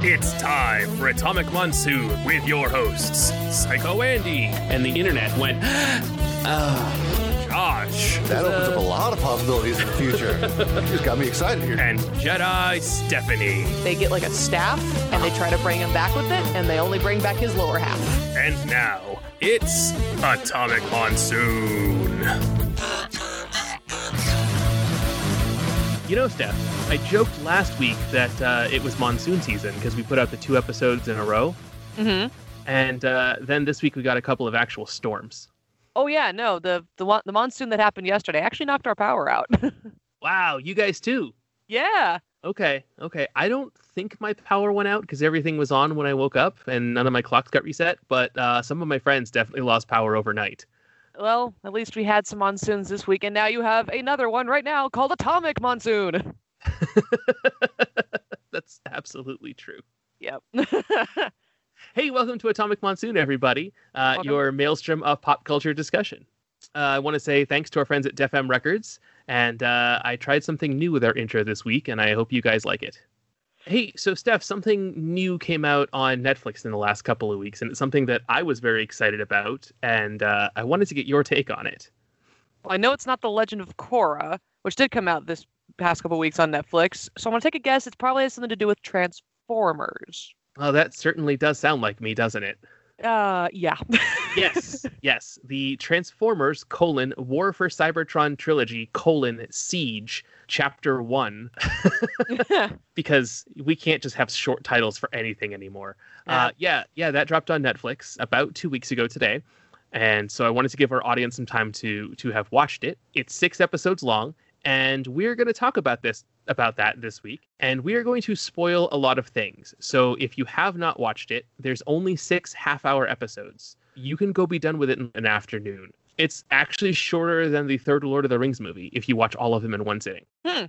It's time for Atomic Monsoon with your hosts, Psycho Andy, and the internet went, ah, Josh, That opens up a lot of possibilities in the future. you just got me excited here. and Jedi Stephanie. They get like a staff and they try to bring him back with it, and they only bring back his lower half. And now, it's Atomic Monsoon. You know, Steph, I joked last week that uh, it was monsoon season because we put out the two episodes in a row. Mm-hmm. And uh, then this week we got a couple of actual storms. Oh yeah, no, the the one the monsoon that happened yesterday actually knocked our power out. Wow, you guys too. yeah. Okay, okay. I don't think my power went out because everything was on when I woke up and none of my clocks got reset. But uh, some of my friends definitely lost power overnight. Well, at least we had some monsoons this week, and now you have another one right now called Atomic Monsoon. That's absolutely true. Yep. Hey, welcome to Atomic Monsoon, everybody. Uh, your maelstrom of pop culture discussion. Uh, I want to say thanks to our friends at Def M Records, and uh, I tried something new with our intro this week, and I hope you guys like it. Hey, so Steph, something new came out on Netflix in the last couple of weeks, and it's something that I was very excited about, and uh, I wanted to get your take on it. well, I know it's not The Legend of Korra, which did come out this past couple of weeks on Netflix, so I'm gonna take a guess. It's probably has something to do with Transformers. Well, that certainly does sound like me, doesn't it? Uh, yeah. yes, yes. The Transformers colon War for Cybertron trilogy colon Siege chapter one, because we can't just have short titles for anything anymore. Uh, yeah, yeah, that dropped on Netflix about two weeks ago today, and so I wanted to give our audience some time to to have watched it. It's six episodes long, and we're going to talk about this about that this week and we are going to spoil a lot of things. So if you have not watched it there's only six half hour episodes. You can go be done with it in an afternoon. It's actually shorter than the third lord of the rings movie if you watch all of them in one sitting. I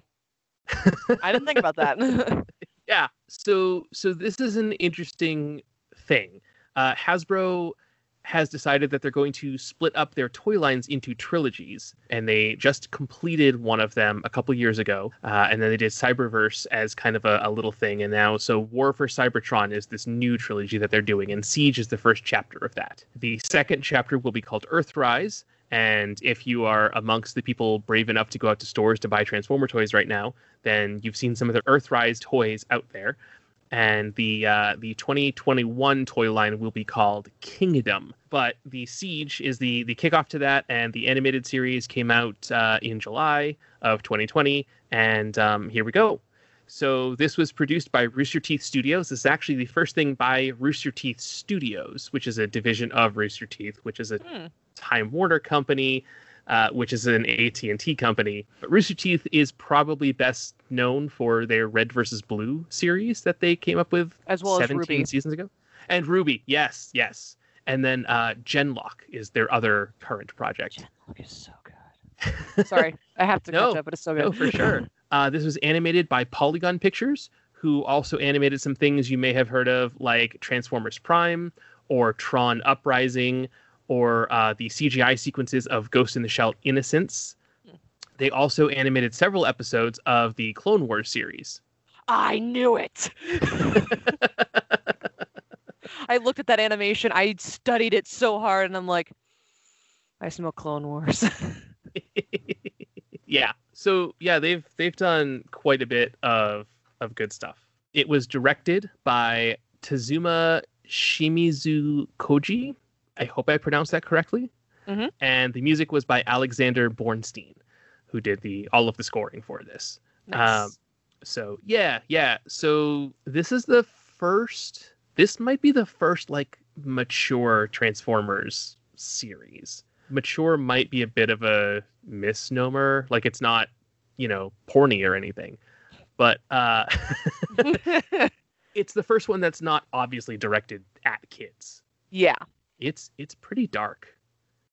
didn't think about that. yeah so so this is an interesting thing. Uh, hasbro has decided that they're going to split up their toy lines into trilogies and they just completed one of them a couple years ago uh, and then they did cyberverse as kind of a, a little thing and now so war for cybertron is this new trilogy that they're doing and siege is the first chapter of that. The second chapter will be called earthrise and if you are amongst the people brave enough to go out to stores to buy transformer toys right now then you've seen some of the earthrise toys out there and the uh, the 2021 toy line will be called Kingdom. But the Siege is the the kickoff to that, and the animated series came out uh, in July of 2020, and um, here we go. So this was produced by Rooster Teeth Studios. This is actually the first thing by Rooster Teeth Studios, which is a division of Rooster Teeth, which is a Hmm. Time Warner company, uh, which is an AT and T company. But Rooster Teeth is probably best known for their Red versus Blue series that they came up with As well as 17 RWBY. seasons ago. And RWBY, yes, yes. And then uh, Genlock is their other current project. Genlock is so good. Sorry, I have to No, catch up, but it's so good. No, for sure. Uh, this was animated by Polygon Pictures, who also animated some things you may have heard of, like Transformers Prime or Tron Uprising, or uh, the CGI sequences of Ghost in the Shell Innocence. They also animated several episodes of the Clone Wars series. I knew it. I looked at that animation. I studied it so hard, and I'm like, I smell Clone Wars. yeah. So yeah, they've they've done quite a bit of of good stuff. It was directed by Tazuma Shimizu Koji. I hope I pronounced that correctly. Mhm. And the music was by Alexander Bornstein, who did the all of the scoring for this. nice. Um, So yeah, yeah. So this is the first. This might be the first like mature Transformers series. Mature might be a bit of a misnomer. Like it's not, you know, porny or anything, but uh, it's the first one that's not obviously directed at kids. yeah. It's it's pretty dark.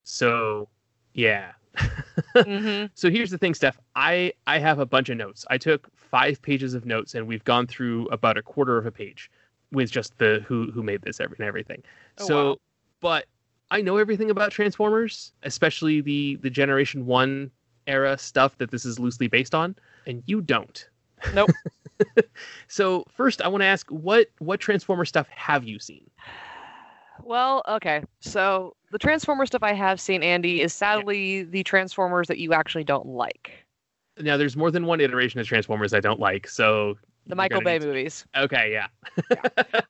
So yeah. hmm So here's the thing, Steph. I I have a bunch of notes. I took five pages of notes, and we've gone through about a quarter of a page with just the who who made this every, and everything. Oh, so, wow. but I know everything about Transformers, especially the the Generation One era stuff that this is loosely based on, and you don't. Nope. So first, I want to ask what what Transformer stuff have you seen? Well, okay. So the Transformer stuff I have seen, Andy, is sadly the Transformers that you actually don't like. Now, there's more than one iteration of Transformers I don't like. So The Michael Bay to- movies. Okay, yeah.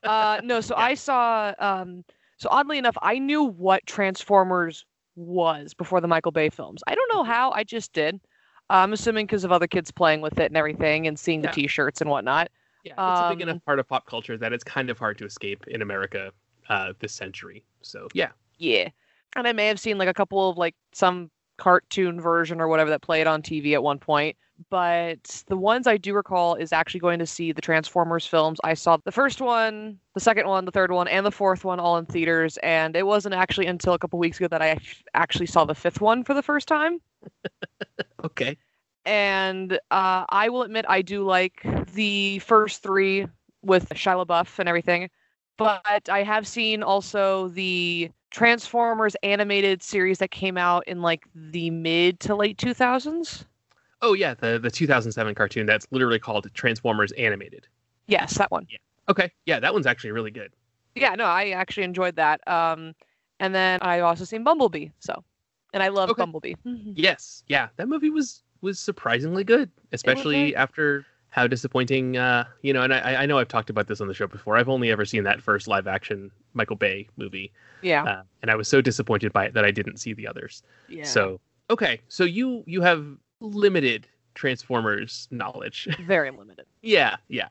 Uh, no, so Yeah. I saw. Um, so oddly enough, I knew what Transformers was before the Michael Bay films. I don't know Mm-hmm. how. I just did. I'm assuming because of other kids playing with it and everything, and seeing Yeah. the T-shirts and whatnot. Yeah, it's a big Um, enough part of pop culture that it's kind of hard to escape in America uh, this century. So yeah, Yeah, and I may have seen like a couple of like some cartoon version or whatever that played on TV at one point. But the ones I do recall is actually going to see the Transformers films. I saw the first one, the second one, the third one, and the fourth one all in theaters. And it wasn't actually until a couple weeks ago that I actually saw the fifth one for the first time. okay. And uh, I will admit I do like the first three with Shia LaBeouf and everything. But I have seen also the Transformers animated series that came out in like the mid to late 2000s. Oh yeah, the the 2007 cartoon that's literally called Transformers Animated. Yes, that one. Yeah. Okay, yeah, that one's actually really good. Yeah, no, I actually enjoyed that. Um, and then I've also seen Bumblebee. So, and I love Okay. Bumblebee. Yes, yeah, that movie was was surprisingly good, especially after how disappointing. Uh, you know, and I I know I've talked about this on the show before. I've only ever seen that first live action Michael Bay movie, yeah. uh, and I was so disappointed by it that I didn't see the others. yeah. So okay, so you you have limited Transformers knowledge. very limited. yeah, yeah.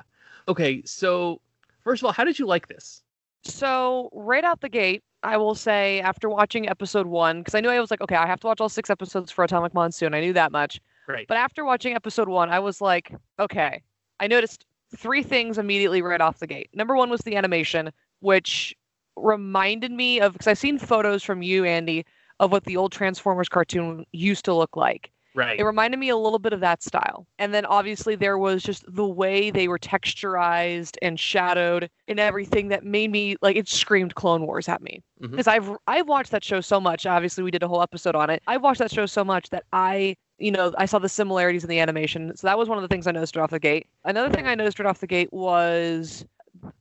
Okay, so first of all, how did you like this? So right out the gate, I will say after watching episode one, because I knew I was like, okay, I have to watch all six episodes for Atomic Monsoon. I knew that much. Right. But after watching episode one, I was like, okay, I noticed three things immediately right off the gate. Number one was the animation, which reminded me of because I've seen photos from you, Andy, of what the old Transformers cartoon used to look like. right. It reminded me a little bit of that style. And then obviously there was just the way they were texturized and shadowed and everything that made me like it screamed Clone Wars at me. Mm-hmm. Because I've I've watched that show so much. Obviously we did a whole episode on it. I've watched that show so much that I you know, I saw the similarities in the animation. So that was one of the things I noticed right off the gate. Another thing I noticed right off the gate was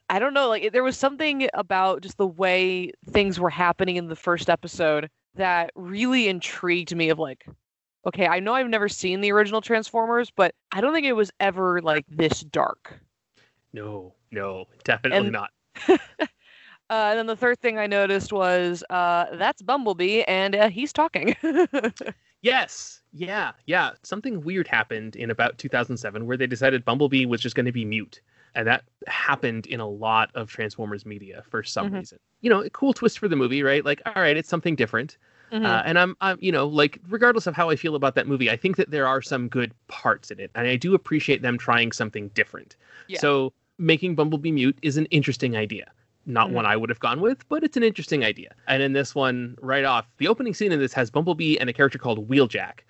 I don't know, like there was something about just the way things were happening in the first episode that really intrigued me of like okay, I know I've never seen the original Transformers, but I don't think it was ever like this dark. no, no, definitely And- not. Uh, and then the third thing I noticed was uh, that's Bumblebee, and uh, he's talking. Yes. Yeah. Yeah. Something weird happened in about 2007 where they decided Bumblebee was just going to be mute. And that happened in a lot of Transformers media for some Mhm. reason. You know, a cool twist for the movie, right? Like, all right, it's something different. Mhm. Uh, and I'm, I'm, you know, like, regardless of how I feel about that movie, I think that there are some good parts in it. And I do appreciate them trying something different. Yeah. So making Bumblebee mute is an interesting idea. Not Mhm. one I would have gone with, but it's an interesting idea. And in this one, right off, the opening scene in this has Bumblebee and a character called Wheeljack.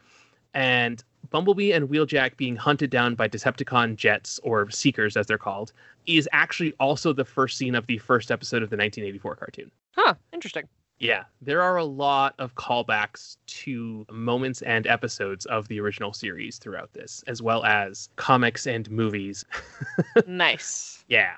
And Bumblebee and Wheeljack being hunted down by Decepticon jets, or Seekers as they're called, is actually also the first scene of the first episode of the 1984 cartoon. huh, interesting. Yeah, there are a lot of callbacks to moments and episodes of the original series throughout this, as well as comics and movies. nice. Yeah.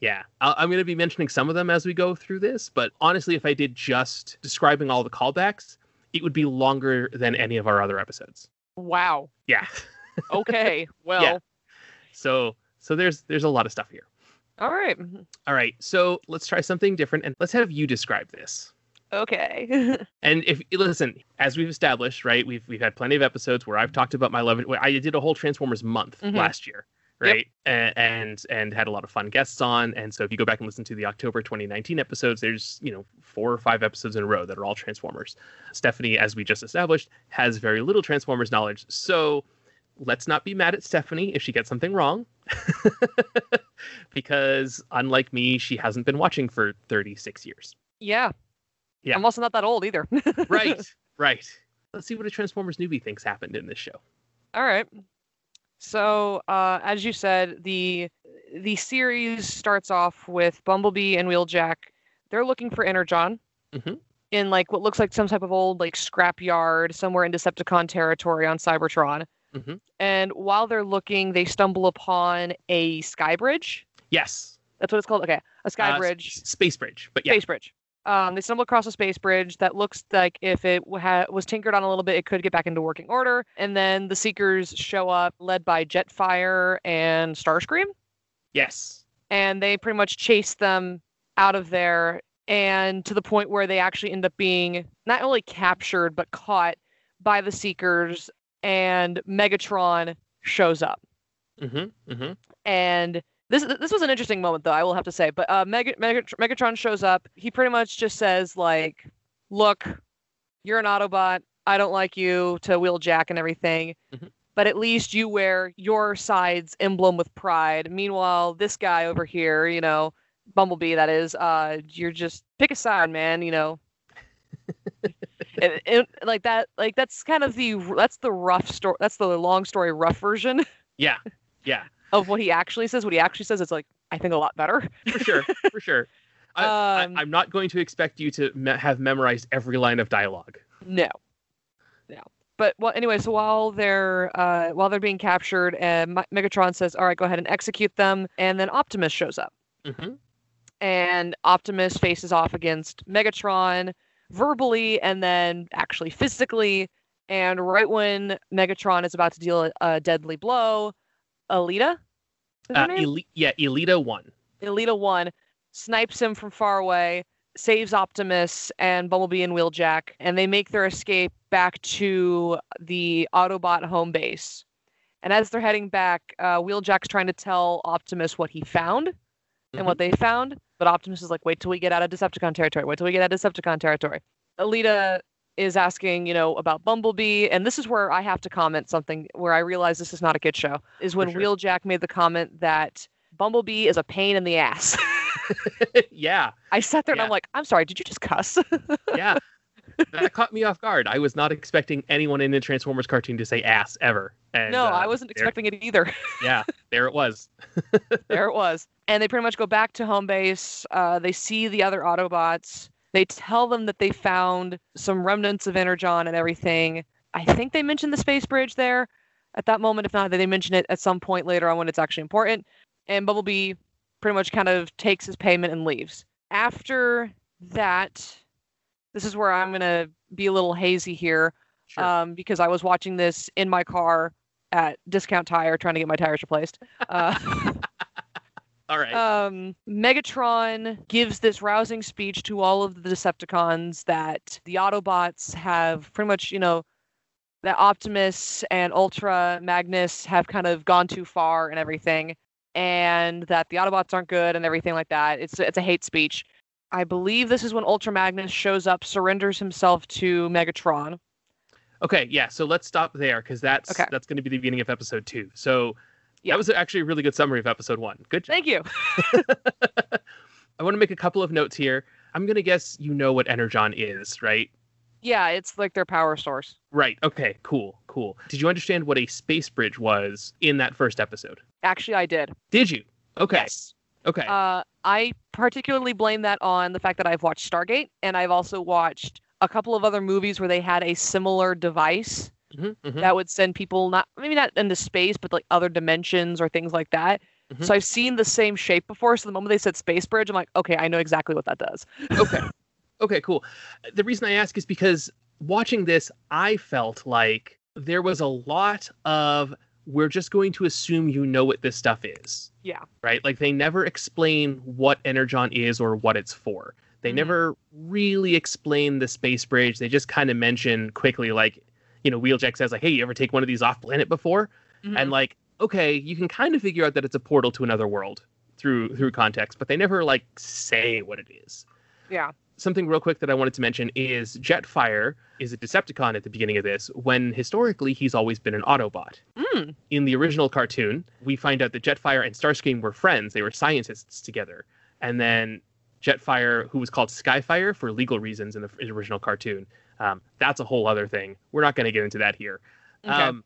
Yeah. i I'm going to be mentioning some of them as we go through this, but honestly, if I did just describing all the callbacks, it would be longer than any of our other episodes. Wow. Yeah. Okay. Well, Yeah. So, so there's there's a lot of stuff here. all right. All right. So, let's try something different and let's have you describe this. Okay. And if listen, as we've established, right, we've we've had plenty of episodes where I've talked about my love. I did a whole Transformers month Mhm. last year, Yep. right, and, and and had a lot of fun guests on. And so if you go back and listen to the October 2019 episodes, there's you know four or five episodes in a row that are all Transformers. Stephanie, as we just established, has very little Transformers knowledge, so let's not be mad at Stephanie if she gets something wrong. because unlike me, she hasn't been watching for 36 years. yeah. Yeah. I'm also not that old either. right, right. Let's see what a Transformers newbie thinks happened in this show. All right. So, uh, as you said, the the series starts off with Bumblebee and Wheeljack. They're looking for Energon Mhm. in like what looks like some type of old like scrap yard somewhere in Decepticon territory on Cybertron. Mhm. And while they're looking, they stumble upon a sky bridge. Yes. That's what it's called. Okay, a sky Uh, bridge. Space bridge. But yeah. space bridge. Um, they stumble across a space bridge that looks like if it ha- was tinkered on a little bit, it could get back into working order. And then the Seekers show up, led by Jetfire and Starscream, Yes. and they pretty much chase them out of there, and to the point where they actually end up being not only captured but caught by the Seekers, and Megatron shows up Mm-hmm. Mm-hmm. and this this was an interesting moment though I will have to say. But uh, Mega, Mega, Megatron shows up. He pretty much just says like, "Look, you're an Autobot. I don't like you to Wheeljack and everything." Mhm. But at least you wear your side's emblem with pride. Meanwhile, this guy over here, you know, Bumblebee, that is, uh, you're just pick a side, man. You know, it, it- like that. Like that's kind of the that's the rough story. That's the long story rough version Yeah. Yeah. Of what he actually says. What he actually says, it's like I think a lot better. For sure. For sure. I, Um, I, I'm not going to expect you to me- have memorized every line of dialogue. No, no. But well, anyway, so while they're uh, while they're being captured, uh, Megatron says, "All right, go ahead and execute them," and then Optimus shows up, Mm-hmm. and Optimus faces off against Megatron verbally and then actually physically. And right when Megatron is about to deal a deadly blow, Alita, Uh. Eli- yeah, Elita one. Elita One snipes him from far away, saves Optimus and Bumblebee and Wheeljack, and they make their escape back to the Autobot home base. And as they're heading back, uh, Wheeljack's trying to tell Optimus what he found and what they found, but Optimus is like, "Wait till we get out of Decepticon territory. Wait till we get out of Decepticon territory." Alita is asking, you know, about Bumblebee, and this is where I have to comment something where I realize this is not a kid show. Is when sure. Wheeljack made the comment that Bumblebee is a pain in the ass. yeah. I sat there and I'm like, I'm sorry, did you just cuss? Yeah. that caught me off guard. I was not expecting anyone in the Transformers cartoon to say ass ever. And, no, uh, I wasn't there- expecting it either. Yeah, there it was. there it was. And they pretty much go back to home base. Uh, they see the other Autobots. They tell them that they found some remnants of Energon and everything. I think they mentioned the space bridge there at that moment. If not, they mention it at some point later on when it's actually important. And Bumblebee pretty much kind of takes his payment and leaves. After that, this is where I'm going to be a little hazy here Sure. um, because I was watching this in my car at Discount Tire trying to get my tires replaced. Uh, All right. um, Megatron gives this rousing speech to all of the Decepticons that the Autobots have pretty much, you know, that Optimus and Ultra Magnus have kind of gone too far and everything, and that the Autobots aren't good and everything like that. It's it's a hate speech. I believe this is when Ultra Magnus shows up, surrenders himself to Megatron. okay, yeah. So let's stop there because that's Okay. that's going to be the beginning of episode two. So Yeah. that was actually a really good summary of episode one. Good job. Thank you. I want to make a couple of notes here. I'm going to guess you know what Energon is, right? Yeah, it's like their power source. Right. Okay. Cool. Cool. Did you understand what a space bridge was in that first episode? Actually, I did. Did you? Okay. Yes. Okay. Uh, I particularly blame that on the fact that I've watched Stargate and I've also watched a couple of other movies where they had a similar device Mhm, mhm. that would send people not maybe not into space but like other dimensions or things like that. Mhm. So I've seen the same shape before. So the moment they said space bridge, I'm like, okay, I know exactly what that does. okay. Okay, cool. The reason I ask is because watching this, I felt like there was a lot of we're just going to assume you know what this stuff is. Yeah. Right? Like they never explain what Energon is or what it's for. They Mhm. never really explain the space bridge. They just kind of mention quickly, like, you know, Wheeljack says, like, hey, you ever take one of these off planet before? And like, okay, you can kind of figure out that it's a portal to another world through through context, but they never like say what it is yeah. something real quick that I wanted to mention is Jetfire is a Decepticon at the beginning of this, when historically he's always been an Autobot. Mm. In the original cartoon, we find out that Jetfire and Starscream were friends. They were scientists together. And then Jetfire, who was called Skyfire for legal reasons in the original cartoon, um, that's a whole other thing. We're not going to get into that here. Okay. Um,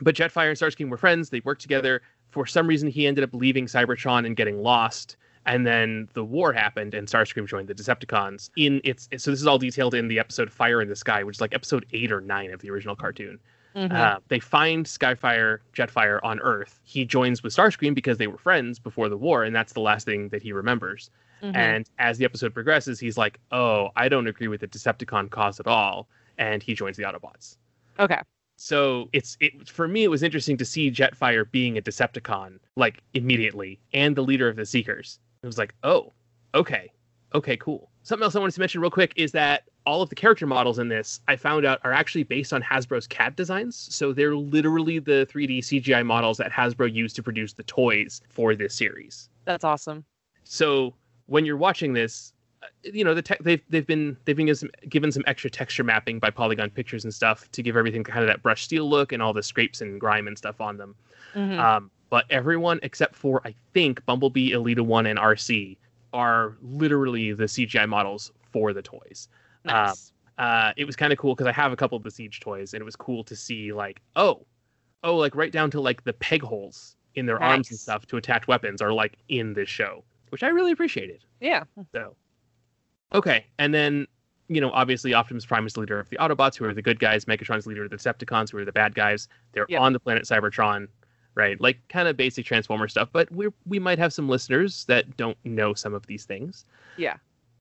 but Jetfire and Starscream were friends. They worked together. For some reason, he ended up leaving Cybertron and getting lost. And then the war happened, and Starscream joined the Decepticons. In its so this is all detailed in the episode "Fire in the Sky," which is like episode eight or nine of the original cartoon. Mhm. Uh, they find Skyfire, Jetfire on Earth. He joins with Starscream because they were friends before the war, and that's the last thing that he remembers. Mhm. And as the episode progresses, he's like, "Oh, I don't agree with the Decepticon cause at all," and he joins the Autobots. okay. So it's it for me. It was interesting to see Jetfire being a Decepticon like immediately, and the leader of the Seekers. It was like, oh, okay, okay, cool. Something else I wanted to mention real quick is that all of the character models in this I found out are actually based on Hasbro's CAD designs. So they're literally the 3D CGI models that Hasbro used to produce the toys for this series. That's awesome. So when you're watching this, uh, you know the te- they've they've been they've been given some, given some extra texture mapping by Polygon Pictures and stuff to give everything kind of that brush steel look and all the scrapes and grime and stuff on them. Mhm. Um, but everyone except for I think Bumblebee, Elita One, and RC are literally the CGI models for the toys. nice. Uh, it was kind of cool because I have a couple of the Siege toys, and it was cool to see like oh, oh, like right down to like the peg holes in their arms and stuff to attach weapons are like in this show, which I really appreciated. yeah. So, okay, and then you know, obviously Optimus Prime is the leader of the Autobots, who are the good guys. Megatron's leader of the Decepticons, who are the bad guys. They're Yep. on the planet Cybertron, right? Like kind of basic Transformer stuff. But we we might have some listeners that don't know some of these things. Yeah.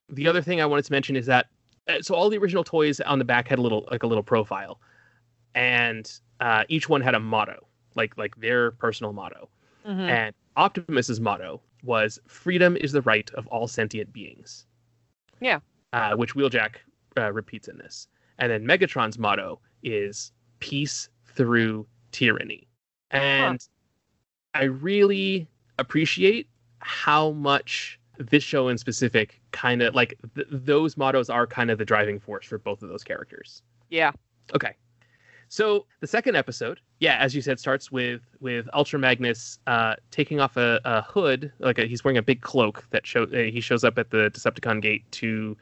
The other thing I wanted to mention is that uh, so all the original toys on the back had a little like a little profile, and uh, each one had a motto, like like their personal motto. Mhm. And Optimus's motto was "Freedom is the right of all sentient beings." Yeah. Uh, which Wheeljack uh, repeats in this, and then Megatron's motto is "Peace through tyranny." And I really appreciate how much this show in specific kind of like th- those mottos are kind of the driving force for both of those characters. Yeah. Okay. So the second episode, yeah, as you said, starts with with Ultra Magnus uh, taking off a, a hood, like a, he's wearing a big cloak that show uh, he shows up at the Decepticon gate to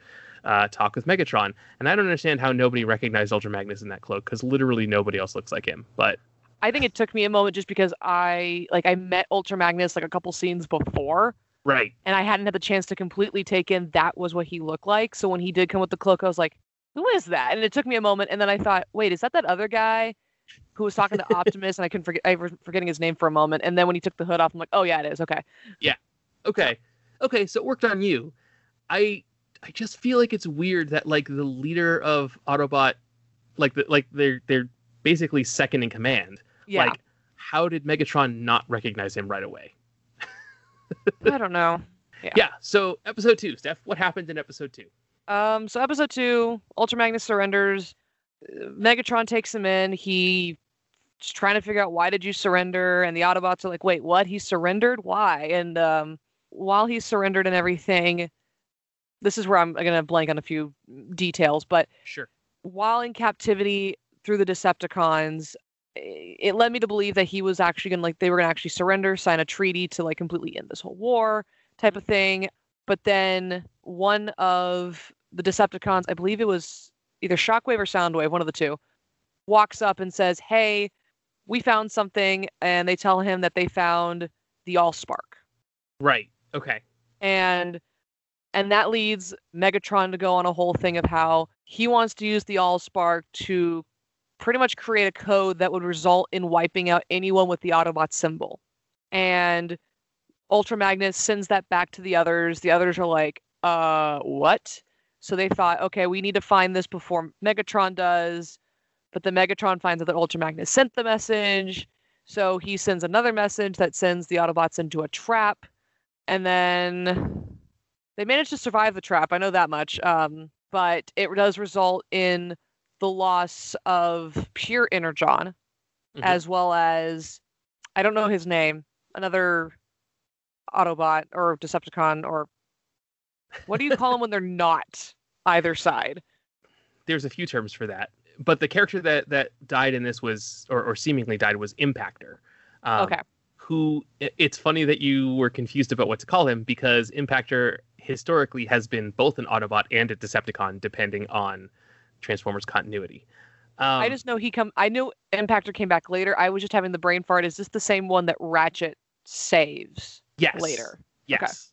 uh, talk with Megatron, and I don't understand how nobody recognized Ultra Magnus in that cloak because literally nobody else looks like him. But I think it took me a moment just because I like I met Ultra Magnus like a couple scenes before, right, and I hadn't had the chance to completely take in that was what he looked like. So when he did come with the cloak, I was like, "Who is that?" And it took me a moment, and then I thought, "Wait, is that that other guy who was talking to Optimus?" and I couldn't forget, I was forgetting his name for a moment. And then when he took the hood off, I'm like, "Oh yeah, it is. Okay." Yeah. Okay, okay, so it worked on you. I I just feel like it's weird that like the leader of Autobot, like the like they're they're basically second in command. Yeah. Like, how did Megatron not recognize him right away? I don't know. Yeah. Yeah. So episode two, Steph. What happened in episode two? Um, so episode two, Ultra Magnus surrenders. Megatron takes him in. He's trying to figure out why did you surrender, and the Autobots are like, "Wait, what? He surrendered? Why?" And um, while he surrendered and everything, this is where I'm gonna blank on a few details. But Sure. while in captivity through the Decepticons, it led me to believe that he was actually gonna like they were gonna actually surrender, sign a treaty to like completely end this whole war type of thing. But then one of the Decepticons, I believe it was either Shockwave or Soundwave, one of the two, walks up and says, "Hey, we found something," and they tell him that they found the Allspark Right. Okay. and and that leads Megatron to go on a whole thing of how he wants to use the Allspark to pretty much create a code that would result in wiping out anyone with the Autobot symbol. And Ultra Magnus sends that back to the others. The others are like, "Uh, what?" So they thought, "Okay, we need to find this before Megatron does." But the Megatron finds out that Ultra Magnus sent the message. So he sends another message that sends the Autobots into a trap and then they managed to survive the trap. I know that much. Um, but it does result in the loss of pure Energon, Mhm. as well as I don't know his name, another Autobot or Decepticon or what do you call them when they're not either side? There's a few terms for that, but the character that that died in this was, or, or seemingly died, was Impactor. Um, okay. Who? It's funny that you were confused about what to call him because Impactor historically has been both an Autobot and a Decepticon, depending on Transformers continuity. Um, I just know he come. I knew Impactor came back later. I was just having the brain fart. Is this the same one that Ratchet saves yes, later? Yes.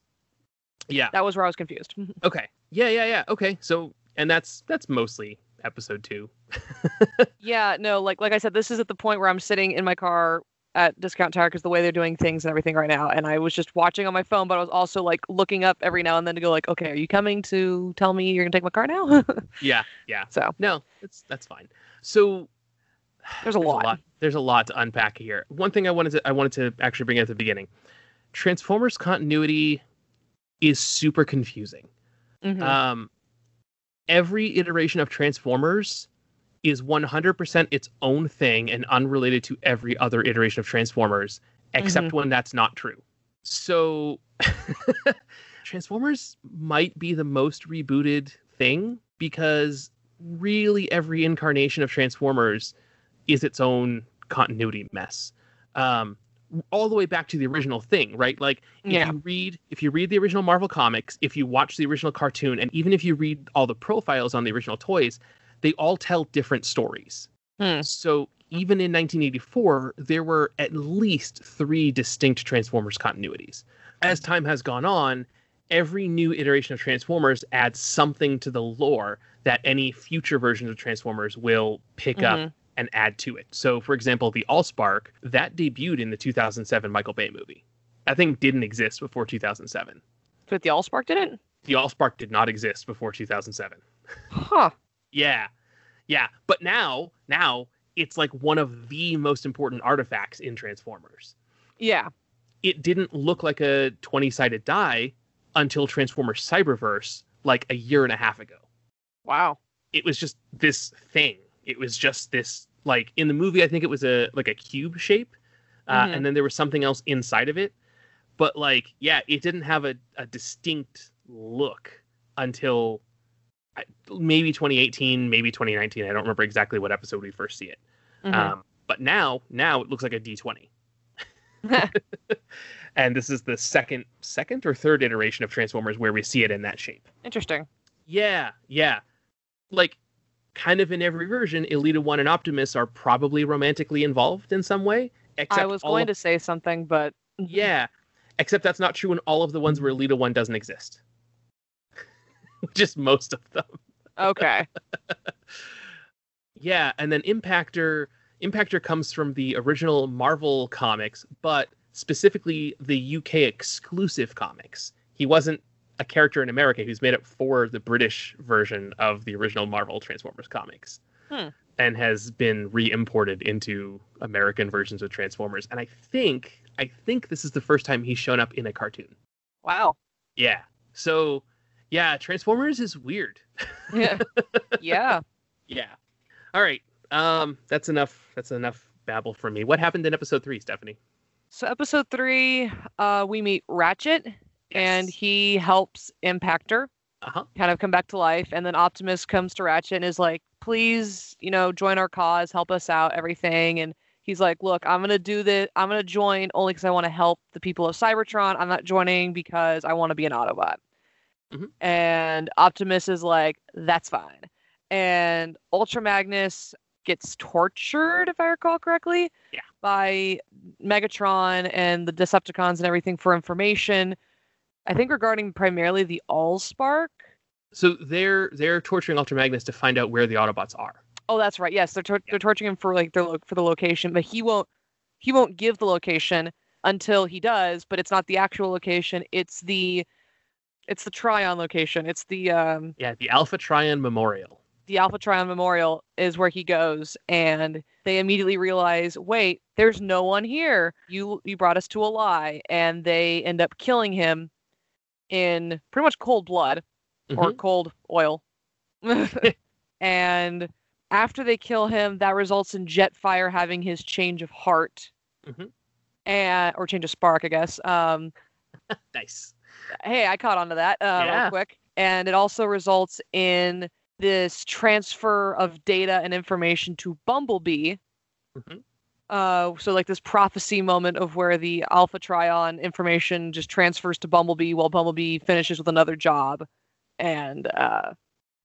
Yeah. That was where I was confused. Okay. Yeah, yeah, yeah. Okay. So, and that's that's mostly episode two. Yeah, no, like like I said, this is at the point where I'm sitting in my car at Discount Tire because the way they're doing things and everything right now, and I was just watching on my phone, but I was also like looking up every now and then to go like, okay, are you coming to tell me you're gonna take my car now? Yeah, yeah. so No, that's that's fine. So there's a lot. There's a lot to unpack here. One thing I wanted to I wanted to actually bring at the beginning. Transformers continuity is super confusing. Mhm. Um, every iteration of Transformers is 100% its own thing and unrelated to every other iteration of Transformers, except when that's not true. So, Transformers might be the most rebooted thing because really every incarnation of Transformers is its own continuity mess. Um, all the way back to the original thing, right? Like if Yeah. you read if you read the original Marvel comics, if you watch the original cartoon, and even if you read all the profiles on the original toys, they all tell different stories. Hmm. So even in 1984, there were at least three distinct Transformers continuities. As time has gone on, every new iteration of Transformers adds something to the lore that any future versions of Transformers will pick up Mhm. And add to it. So, for example, the Allspark that debuted in the 2007 Michael Bay movie. That thing didn't exist before 2007. But the Allspark didn't? The Allspark did not exist before 2007. Huh. Yeah. Yeah. But now, now it's like one of the most important artifacts in Transformers. Yeah. It didn't look like a 20 sided die until Transformers Cyberverse like a year and a half ago. Wow. It was just this thing. It was just this like in the movie I think it was a like a cube shape. Uh, Mhm. and then there was something else inside of it. But like yeah, it didn't have a, a distinct look until maybe 2018, maybe 2019. I don't remember exactly what episode we first see it. Mhm. Um, but now, now it looks like a D20. and this is the second, second or third iteration of Transformers where we see it in that shape. Interesting. Yeah, yeah. Like, kind of in every version, Elita One and Optimus are probably romantically involved in some way. Except I was going of- to say something, but Yeah, except that's not true in all of the ones where Elita One doesn't exist. Just most of them. okay. Yeah, and then Impactor Impactor comes from the original Marvel comics, but specifically the UK exclusive comics. He wasn't a character in America. who's made up for the British version of the original Marvel Transformers comics. Hmm. And has been re-imported into American versions of Transformers. And I think I think this is the first time he's shown up in a cartoon. Wow. Yeah. So yeah, Transformers is weird. Yeah. yeah. Yeah. All right. Um, that's enough. That's enough babble for me. What happened in episode three, Stephanie? So episode three, uh, we meet Ratchet, and he helps Impactor Uh huh. kind of come back to life. And then Optimus comes to Ratchet and is like, "Please, you know, join our cause, help us out, everything." And he's like, "Look, I'm gonna do this. I'm gonna join only because I want to help the people of Cybertron. I'm not joining because I want to be an Autobot." Mhm. And Optimus is like, "That's fine." And Ultra Magnus gets tortured, if I recall correctly, Yeah. by Megatron and the Decepticons and everything for information. I think regarding primarily the Allspark. So they're they're torturing Ultra Magnus to find out where the Autobots are. Oh, that's right. Yes, they're tor- they're torturing him for like their lo- for the location, but he won't he won't give the location until he does. But it's not the actual location. It's the it's the Trion location. It's the um Yeah, the Alpha Trion Memorial. the Alpha Trion Memorial is where he goes, and they immediately realize, wait, there's no one here. You you brought us to a lie, and they end up killing him in pretty much cold blood or Mhm. cold oil. and after they kill him, that results in Jetfire having his change of heart, Mhm. and or change of spark, I guess. Um, Nice. hey, I caught on to that uh, Yeah. real quick. And it also results in this transfer of data and information to Bumblebee. Mhm. Uh, so like this prophecy moment of where the Alpha Trion information just transfers to Bumblebee while Bumblebee finishes with another job, and uh,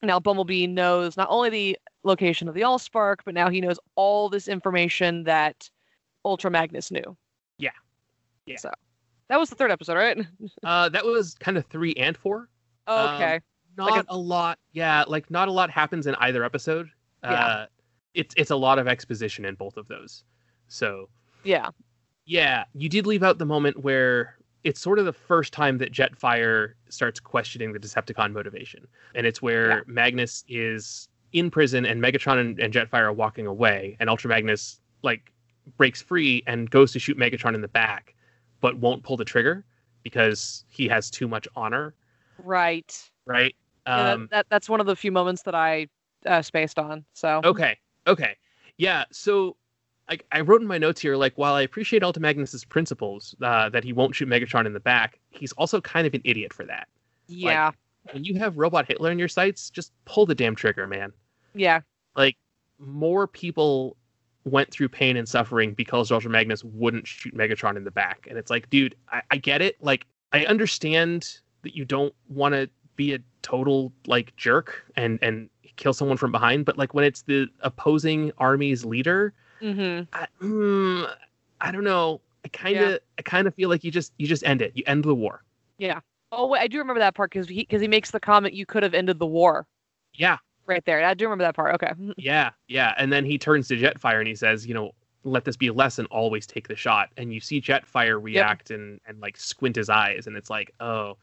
now Bumblebee knows not only the location of the Allspark, but now he knows all this information that Ultra Magnus knew. Yeah. Yeah. So that was the third episode, right? Uh, that was kind of three and four. Oh, Um, okay. not Like a lot. Yeah, like not a lot happens in either episode. Yeah. Uh, it's it's a lot of exposition in both of those. So Yeah. yeah, you did leave out the moment where it's sort of the first time that Jetfire starts questioning the Decepticon motivation, and it's where Yeah. Magnus is in prison and Megatron and, and Jetfire are walking away, and Ultra Magnus like breaks free and goes to shoot Megatron in the back, but won't pull the trigger because he has too much honor, Right. right? Yeah, Um, that, that's one of the few moments that I uh, spaced on. So Okay. Okay. Yeah. So I, I wrote in my notes here, like, while I appreciate Ultra Magnus's principles, uh, that he won't shoot Megatron in the back, he's also kind of an idiot for that. yeah, When you have Robot Hitler in your sights, just pull the damn trigger, man. yeah, Like, more people went through pain and suffering because Ultra Magnus wouldn't shoot Megatron in the back. And it's like, dude, I, I get it. Like, I understand that you don't want to be a total like jerk and and kill someone from behind, but like when it's the opposing army's leader, hmm I, mm, I don't know. I kind of, Yeah. I kind of feel like you just, you just end it. You end the war. Yeah. Oh, wait, I do remember that part because he because he makes the comment you could have ended the war Yeah, right there. I do remember that part. Okay. yeah, yeah. And then he turns to Jetfire and he says, you know, let this be a lesson. Always take the shot. And you see Jetfire react and and like squint his eyes, and it's like, oh,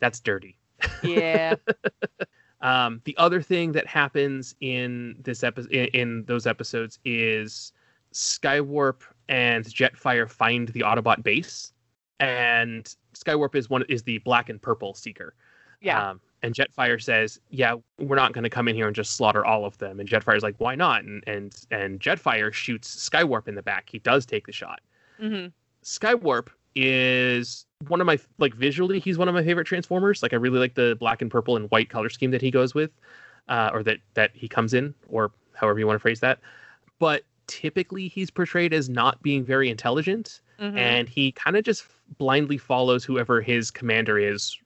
that's dirty. Yeah. Um, the other thing that happens in this episode, in, in those episodes, is Skywarp and Jetfire find the Autobot base, and Skywarp is one is the black and purple seeker. yeah. Um, and Jetfire says, "Yeah, we're not going to come in here and just slaughter all of them." And Jetfire's like, "Why not?" And and and Jetfire shoots Skywarp in the back. He does take the shot. hmm Skywarp is one of my like visually he's one of my favorite transformers. Like i really like the black and purple and white color scheme that he goes with uh, or that that he comes in or however you want to phrase that. But typically he's portrayed as not being very intelligent hmm and he kind of just blindly follows whoever his commander is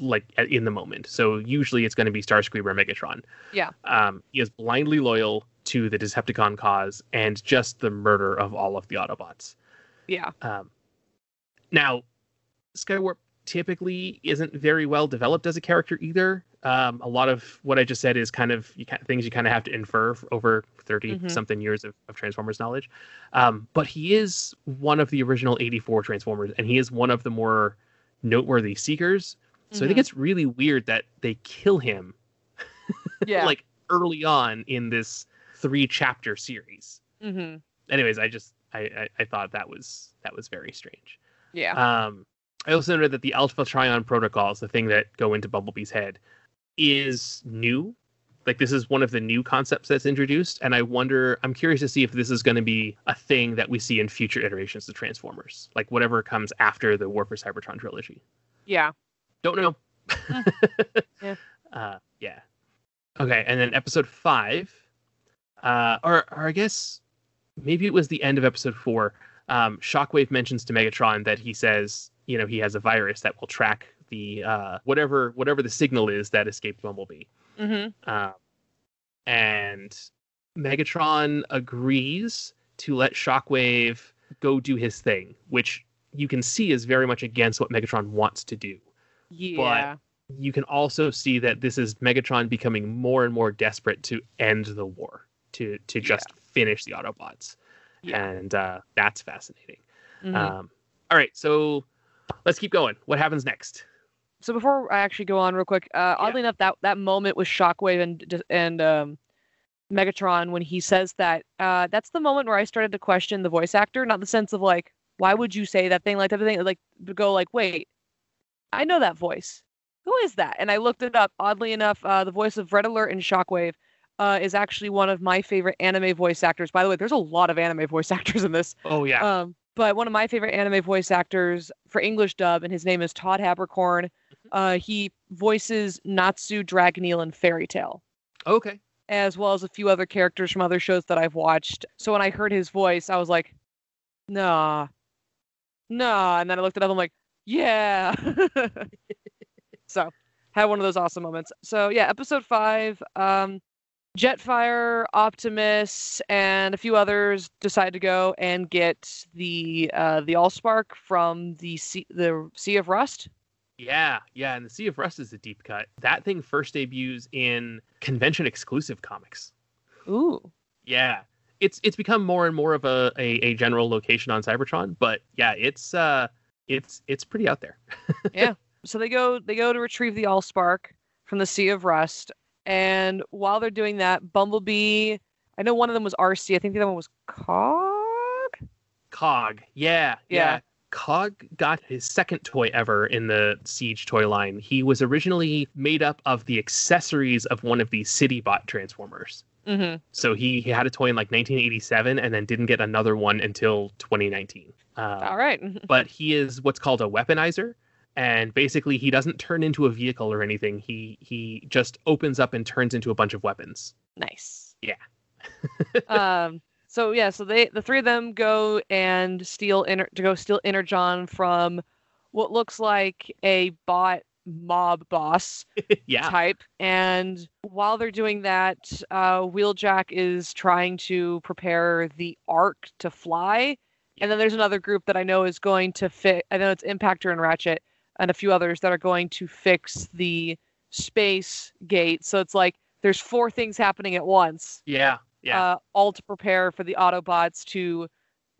like in the moment. So usually it's going to be starscream or megatron. Yeah. um, he is blindly loyal to the decepticon cause and just the murder of all of the autobots. Yeah. um, now, Skywarp typically isn't very well developed as a character either. Um, a lot of what I just said is kind of you, ki- things you kind of have to infer over 30 Mhm. something years of, of Transformers knowledge. Um, but he is one of the original 84 Transformers, and he is one of the more noteworthy Seekers. So I think it's really weird that they kill him Yeah. like early on in this three chapter series. hmm Anyways, I just I, I, I thought that was that was very strange. Yeah. Um, I also noted that the Alpha Trion protocols, the thing that go into Bumblebee's head, is new. Like this is one of the new concepts that's introduced, and I wonder. I'm curious to see if this is going to be a thing that we see in future iterations of Transformers, like whatever comes after the War for Cybertron trilogy. yeah. Don't know. Yeah. Uh, yeah. Okay, and then episode five, uh, or or I guess maybe it was the end of episode four. Um, Shockwave mentions to Megatron that he says, you know, he has a virus that will track the uh, whatever whatever the signal is that escaped Bumblebee. hmm Um, and Megatron agrees to let Shockwave go do his thing, which you can see is very much against what Megatron wants to do Yeah. But you can also see that this is Megatron becoming more and more desperate to end the war, to to just finish the Autobots, Yeah. and uh, that's fascinating. Mhm. Um, all right, so let's keep going. What happens next? so before I actually go on real quick, uh, oddly enough, that that moment with Shockwave and and um, Megatron when he says that, uh, that's the moment where I started to question the voice actor, not the sense of like, why would you say that thing like that thing, like go like, wait, I know that voice. Who is that? And I looked it up. Oddly enough, uh, the voice of Red Alert and Shockwave uh, is actually one of my favorite anime voice actors. By the way, there's a lot of anime voice actors in this. Oh yeah, Um, but one of my favorite anime voice actors for English dub, and his name is Todd Haberkorn. Uh, he voices Natsu, Dragneel, and Fairy Tail, okay. as well as a few other characters from other shows that I've watched. So when I heard his voice, I was like, nah, nah. And then I looked it up. I'm like, yeah. so had one of those awesome moments. So yeah, episode five. Um, Jetfire, Optimus, and a few others decide to go and get the uh, the Allspark from the sea, the Sea of Rust. Yeah, yeah, and the Sea of Rust is a deep cut. That thing first debuts in convention exclusive comics. Ooh. Yeah. It's it's become more and more of a, a, a general location on Cybertron, but yeah, it's uh it's it's pretty out there. Yeah. So they go they go to retrieve the Allspark from the Sea of Rust, and while they're doing that, Bumblebee. I know one of them was RC. I think the other one was Cog. Cog. Yeah, yeah. Yeah. Cog got his second toy ever in the Siege toy line. He was originally made up of the accessories of one of these Citybot Transformers. Mm-hmm. So he, he had a toy in like 1987 and then didn't get another one until 2019. Uh, All right. but he is what's called a weaponizer and basically he doesn't turn into a vehicle or anything he he just opens up and turns into a bunch of weapons Nice. Yeah. um. So yeah. So they the three of them go and steal inner to go steal Energon from what looks like a bot mob boss yeah type. And while they're doing that, uh, Wheeljack is trying to prepare the Ark to fly. And then there's another group that I know is going to fit. I know it's Impactor and Ratchet and a few others that are going to fix the space gate. So it's like there's four things happening at once, yeah yeah uh, all to prepare for the Autobots to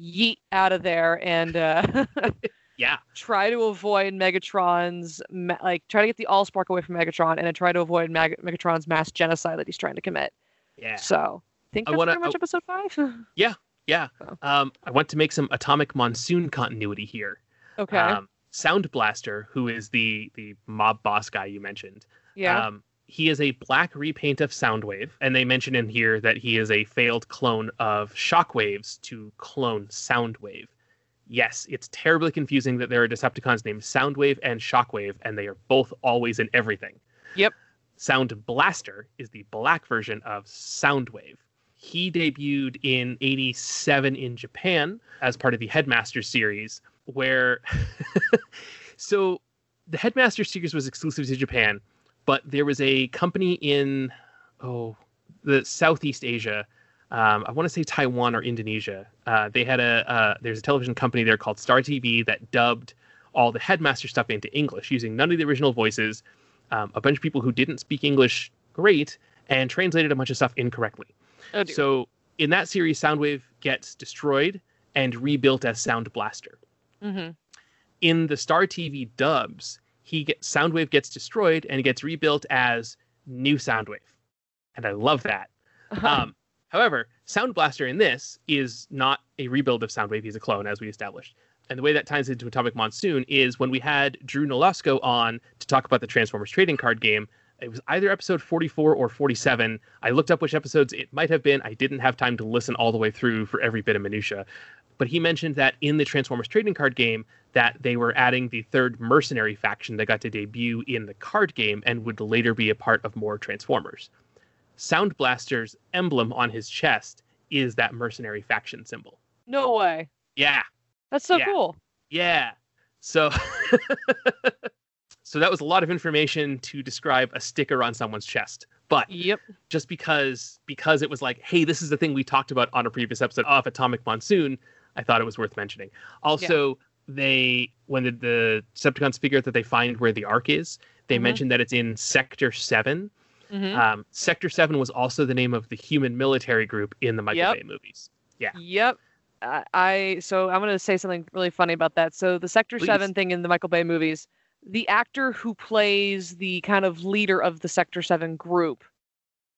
yeet out of there and uh, yeah try to avoid Megatron's like try to get the Allspark away from Megatron and then try to avoid Meg- Megatron's mass genocide that he's trying to commit. yeah So I think I that's wanna- pretty much I- episode five. yeah So. um i want to make some atomic monsoon continuity here okay. um sound blaster who is the the mob boss guy you mentioned yeah. Um, he is a black repaint of Soundwave, and they mention in here that he is a failed clone of Shockwaves to clone Soundwave. Yes, it's terribly confusing that there are Decepticons named Soundwave and Shockwave, and they are both always in everything. Yep. Sound Blaster is the black version of Soundwave. He debuted in 87 in Japan as part of the Headmaster series, where. so the Headmaster series was exclusive to Japan, but there was a company in, oh, the Southeast Asia. Um, I want to say Taiwan or Indonesia. Uh, they had a uh, there's a television company there called Star TV that dubbed all the Headmaster stuff into English using none of the original voices. Um, a bunch of people who didn't speak English great and translated a bunch of stuff incorrectly. oh. So in that series, Soundwave gets destroyed and rebuilt as Sound Blaster. Hmm In the Star TV dubs, he get, Soundwave gets destroyed and gets rebuilt as New Soundwave, and I love that. Um, however, Sound Blaster in this is not a rebuild of Soundwave; he's a clone, as we established. And the way that ties into Atomic Monsoon is when we had Drew Nolasco on to talk about the Transformers trading card game. It was either episode 44 or 47. I looked up which episodes it might have been. I didn't have time to listen all the way through for every bit of minutia. But he mentioned that in the Transformers trading card game, that they were adding the third mercenary faction that got to debut in the card game and would later be a part of more Transformers. Sound Blaster's emblem on his chest is that mercenary faction symbol. no way. Yeah, That's so Yeah. cool. yeah. So So that was a lot of information to describe a sticker on someone's chest. But Yep. just because because it was like, hey, this is the thing we talked about on a previous episode of Atomic Monsoon, I thought it was worth mentioning. Also, they when the, the Decepticons figure out that they find where the Ark is, they Mhm. mentioned that it's in Sector Seven. hmm Um, Sector Seven was also the name of the human military group in the Michael Yep. Bay movies. Yeah. Yep. I, I so I'm gonna say something really funny about that. So the Sector Please. Seven thing in the Michael Bay movies, the actor who plays the kind of leader of the Sector Seven group,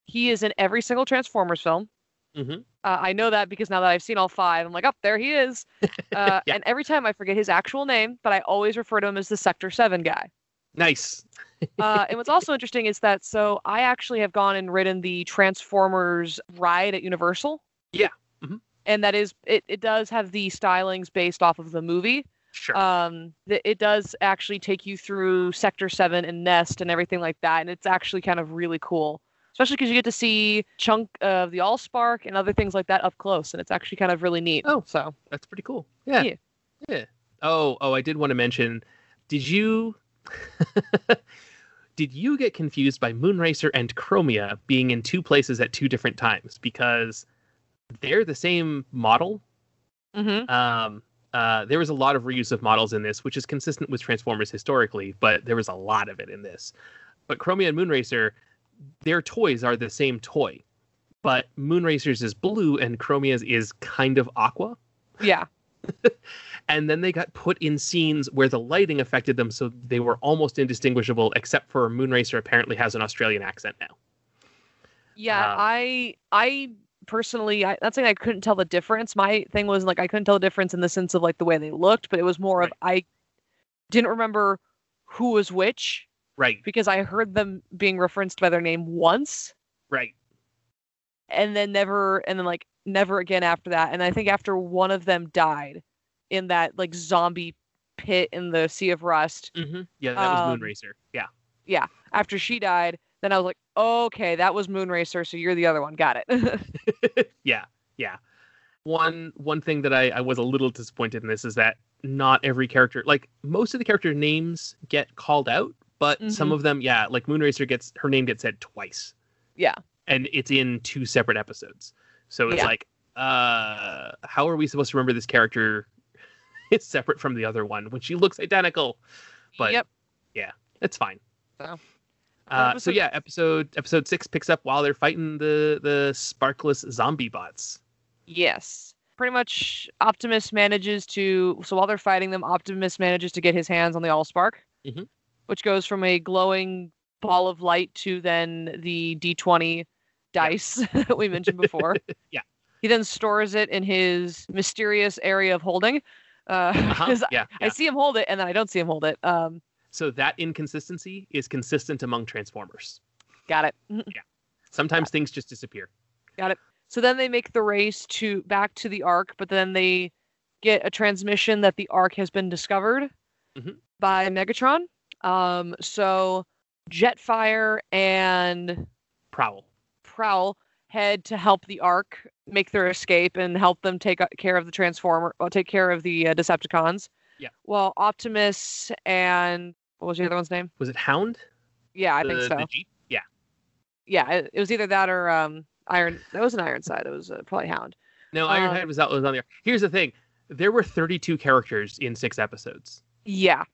he is in every single Transformers film. Mhm. Uh, I know that because now that I've seen all five, I'm like, oh, there he is. Uh, Yeah. And every time I forget his actual name, but I always refer to him as the Sector Seven guy. Nice. Uh, and what's also interesting is that so I actually have gone and ridden the Transformers ride at Universal. Yeah. Mhm. And that is it, it does have the stylings based off of the movie. Sure. Um th- it does actually take you through Sector 7 and Nest and everything like that and it's actually kind of really cool. Especially because you get to see chunk of the Allspark and other things like that up close and it's actually kind of really neat. Oh. so That's pretty cool. Yeah. Yeah. Yeah. Oh, oh, I did want to mention. Did you did you get confused by Moonracer and Chromia being in two places at two different times because they're the same model? mhm. Um, Uh, there was a lot of reuse of models in this, which is consistent with Transformers historically, but there was a lot of it in this. But Chromia and Moonracer, their toys are the same toy, but Moonracer's is blue and Chromia's is kind of aqua. Yeah. and then they got put in scenes where the lighting affected them, so they were almost indistinguishable, except for Moonracer apparently has an Australian accent now. Yeah, Um, I I personally I, that's something I couldn't tell the difference. My thing was like I couldn't tell the difference in the sense of like the way they looked, but it was more of I didn't remember who was which Right, because I heard them being referenced by their name once right. and then never and then like never again after that. And I think after one of them died in that like zombie pit in the Sea of Rust, hmm Yeah, that was Um, Moonracer. Yeah. Yeah. after she died, then I was like, okay, that was Moonracer, so you're the other one. Got it. yeah, yeah. One one thing that I, I was a little disappointed in this is that not every character like most of the character names get called out, but some Mhm. of them, yeah, like Moonracer gets her name gets said twice. Yeah. And it's in two separate episodes. So it's Yeah. like, uh how are we supposed to remember this character it's separate from the other one when she looks identical? But yep. it's fine. So, Uh, so yeah, episode episode six picks up while they're fighting the the sparkless zombie bots. Yes. Pretty much Optimus manages to so while they're fighting them, Optimus manages to get his hands on the Allspark. Mhm. Which goes from a glowing ball of light to then the D twenty dice that we mentioned before. Yeah. He then stores it in his mysterious area of holding. Uh, Uh-huh. 'cause Yeah, I yeah. see him hold it and then I don't see him hold it. Um, So that inconsistency is consistent among Transformers. got it. Yeah. Sometimes things just disappear. Got it. So then they make the race to back to the Ark, but then they get a transmission that the Ark has been discovered Mhm. by Megatron. Um, so Jetfire and Prowl. Prowl head to help the Ark make their escape and help them take uh, care of the Transformer, or take care of the uh, Decepticons. Yeah. Well, Optimus and what was the other one's name? Was it Hound? Yeah, I the, think so. The Jeep? Yeah. Yeah, it, it was either that or um, Iron. That was an Ironside. It was uh, probably Hound. No, Um, Ironhide was out was on there. Here's the thing. There were 32 characters in six episodes. Yeah.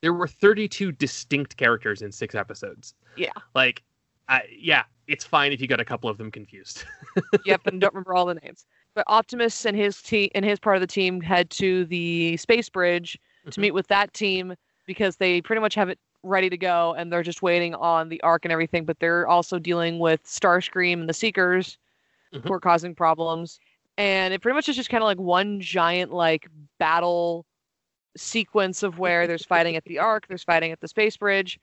There were 32 distinct characters in six episodes. Yeah. Like, I, yeah, it's fine if you got a couple of them confused. yep, and don't remember all the names. But Optimus and his team and his part of the team head to the space bridge to Mhm. meet with that team because they pretty much have it ready to go and they're just waiting on the Ark and everything. But they're also dealing with Starscream and the Seekers Mhm. who are causing problems. And it pretty much is just kind of like one giant like battle sequence of where there's fighting at the Ark, there's fighting at the space bridge.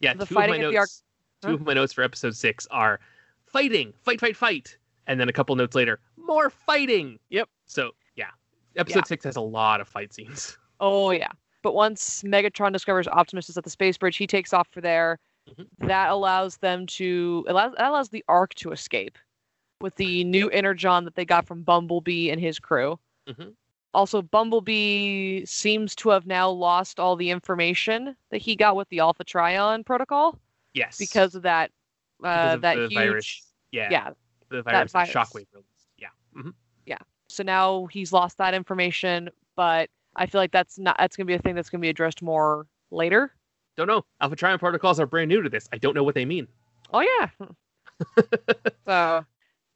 yeah, The two of my fighting at the Ark- notes. Two of my notes for episode six are fighting, fight, fight, fight, and then a couple notes later, more fighting. Yep. So yeah, episode Yeah. six has a lot of fight scenes. Oh yeah. But once Megatron discovers Optimus is at the space bridge, he takes off for there. Mhm. That allows them to allows that allows the Ark to escape with the new energon that they got from Bumblebee and his crew. Mhm. Also, Bumblebee seems to have now lost all the information that he got with the Alpha Trion protocol Yes, because of that Because uh, of that the huge virus. Yeah, yeah. The virus, virus. shockwave release. Yeah. hmm So now he's lost that information, but I feel like that's not that's gonna be a thing that's gonna be addressed more later. Don't know. Alpha Trion protocols are brand new to this. I don't know what they mean. Oh yeah. so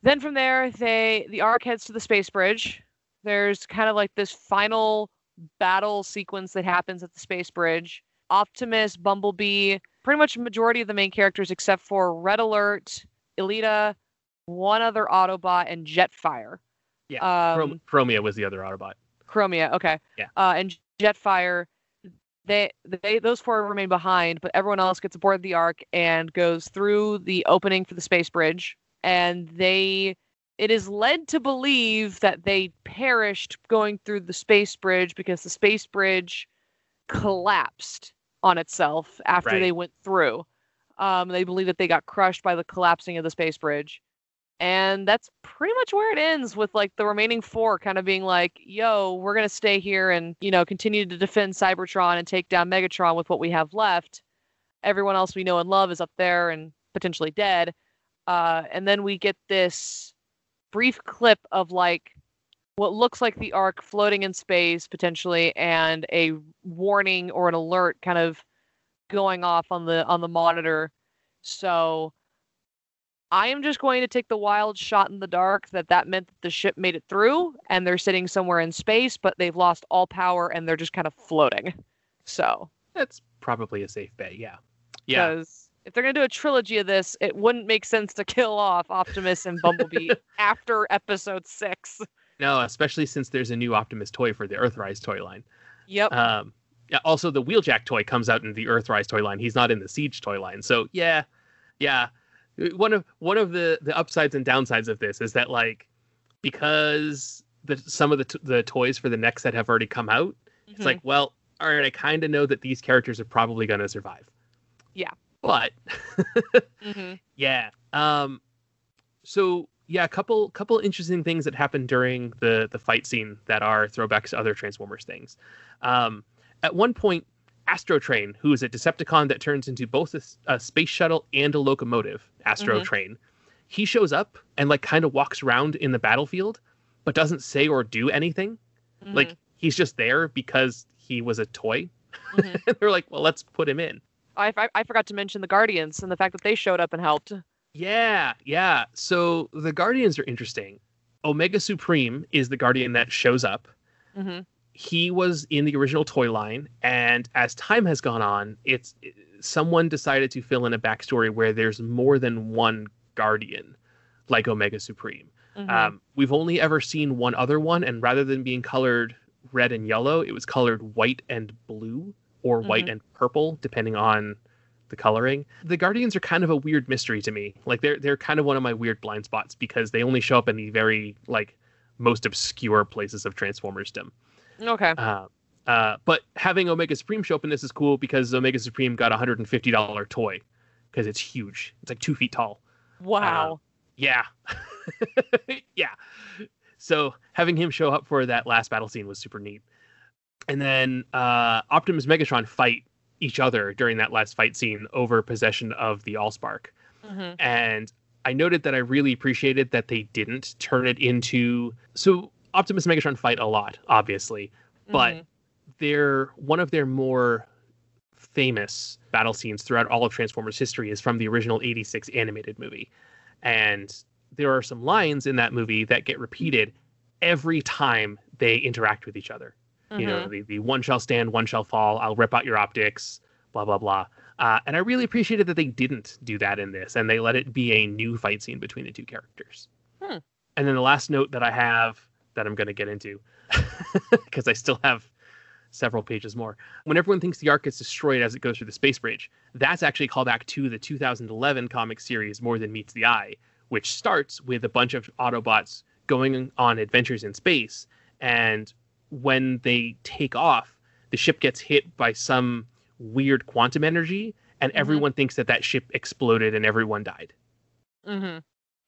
then from there, they the Ark heads to the space bridge. There's kind of like this final battle sequence that happens at the space bridge. Optimus, Bumblebee, pretty much majority of the main characters except for Red Alert, Elita, one other Autobot, and Jetfire. Yeah, Um, Chrom- Chromia was the other Autobot. Chromia, okay. Yeah. Uh, and Jetfire, they they those four remain behind, but everyone else gets aboard the Ark and goes through the opening for the space bridge, and they it is led to believe that they perished going through the space bridge because the space bridge collapsed on itself after Right. they went through. Um, they believe that they got crushed by the collapsing of the space bridge. And that's pretty much where it ends with like the remaining four kind of being like, yo, we're going to stay here and, you know, continue to defend Cybertron and take down Megatron with what we have left. Everyone else we know and love is up there and potentially dead. Uh, and then we get this brief clip of like what looks like the Ark floating in space potentially and a warning or an alert kind of going off on the on the monitor so i am just going to take the wild shot in the dark that that meant that the ship made it through and they're sitting somewhere in space but they've lost all power and they're just kind of floating so That's probably a safe bet. Yeah. Yeah. because if they're going to do a trilogy of this it wouldn't make sense to kill off optimus and bumblebee after episode six No, especially since there's a new Optimus toy for the Earthrise toy line. yep Um, yeah, also the Wheeljack toy comes out in the Earthrise toy line. He's not in the Siege toy line. So yeah, yeah. One of one of the the upsides and downsides of this is that like because the some of the t- the toys for the next set have already come out. It's Mhm. like, well, all right, I kind of know that these characters are probably going to survive. Yeah. But Mhm. yeah. Um so yeah, a couple couple interesting things that happened during the the fight scene that are throwbacks to other Transformers things. Um at one point Astrotrain, who is a Decepticon that turns into both a space shuttle and a locomotive, Astrotrain, he shows up and like kind of walks around in the battlefield, but doesn't say or do anything. Mhm. Like he's just there because he was a toy. Mhm. and they're like, well, let's put him in. I, I, I forgot to mention the Guardians and the fact that they showed up and helped. Yeah, yeah. So the Guardians are interesting. Omega Supreme is the Guardian that shows up. hmm He was in the original toy line, and as time has gone on, it's someone decided to fill in a backstory where there's more than one Guardian, like Omega Supreme. hmm Um, we've only ever seen one other one, and rather than being colored red and yellow, it was colored white and blue, or white Mhm. and purple, depending on the coloring. The Guardians are kind of a weird mystery to me. Like they're they're kind of one of my weird blind spots because they only show up in the very like most obscure places of Transformersdom. Okay. Uh, uh, but having Omega Supreme show up in this is cool because Omega Supreme got a hundred and fifty dollar toy because it's huge. It's like two feet tall. Wow. Yeah. yeah. So having him show up for that last battle scene was super neat. And then uh, Optimus Megatron fight each other during that last fight scene over possession of the Allspark. hmm And I noted that I really appreciated that they didn't turn it into. So Optimus and Megatron fight a lot, obviously, but Mhm. they're one of their more famous battle scenes throughout all of Transformers history is from the original 86 animated movie. And there are some lines in that movie that get repeated every time they interact with each other. You know, Mhm. the, the one shall stand, one shall fall, I'll rip out your optics, blah, blah, blah. Uh, and I really appreciated that they didn't do that in this and they let it be a new fight scene between the two characters. Hmm. And then the last note that I have that I'm going to get into, because I still have several pages more. When everyone thinks the Ark gets destroyed as it goes through the space bridge, that's actually a callback to the 2011 comic series More Than Meets the Eye, which starts with a bunch of Autobots going on adventures in space. And when they take off, the ship gets hit by some weird quantum energy, and Mhm. everyone thinks that that ship exploded and everyone died hmm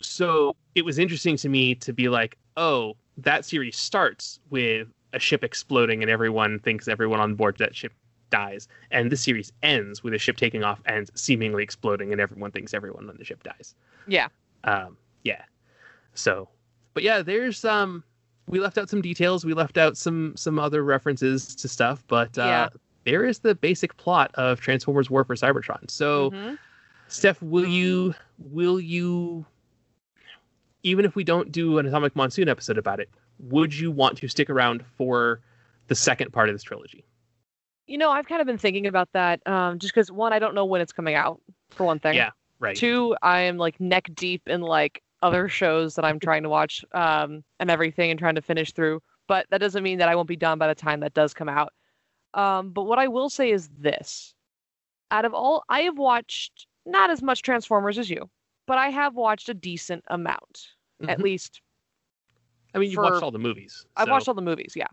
so it was interesting to me to be like, oh, that series starts with a ship exploding and everyone thinks everyone on board that ship dies, and this series ends with a ship taking off and seemingly exploding and everyone thinks everyone on the ship dies. Yeah. Um, yeah. So, but yeah, there's um, we left out some details, we left out some some other references to stuff, but uh, Yeah. there is the basic plot of Transformers War for Cybertron. So. Mhm. Steph, will you will you even if we don't do an Atomic Monsoon episode about it, would you want to stick around for the second part of this trilogy? You know, I've kind of been thinking about that um, just because, one, I don't know when it's coming out, for one thing. Yeah, Right. Two, I am like neck deep in like other shows that I'm trying to watch um, and everything and trying to finish through. But that doesn't mean that I won't be done by the time that does come out. Um, but what I will say is this out of all, I have watched not as much Transformers as you, but I have watched a decent amount, at Mhm. least I mean, you've for- watched all the movies. I've watched all the movies, yeah.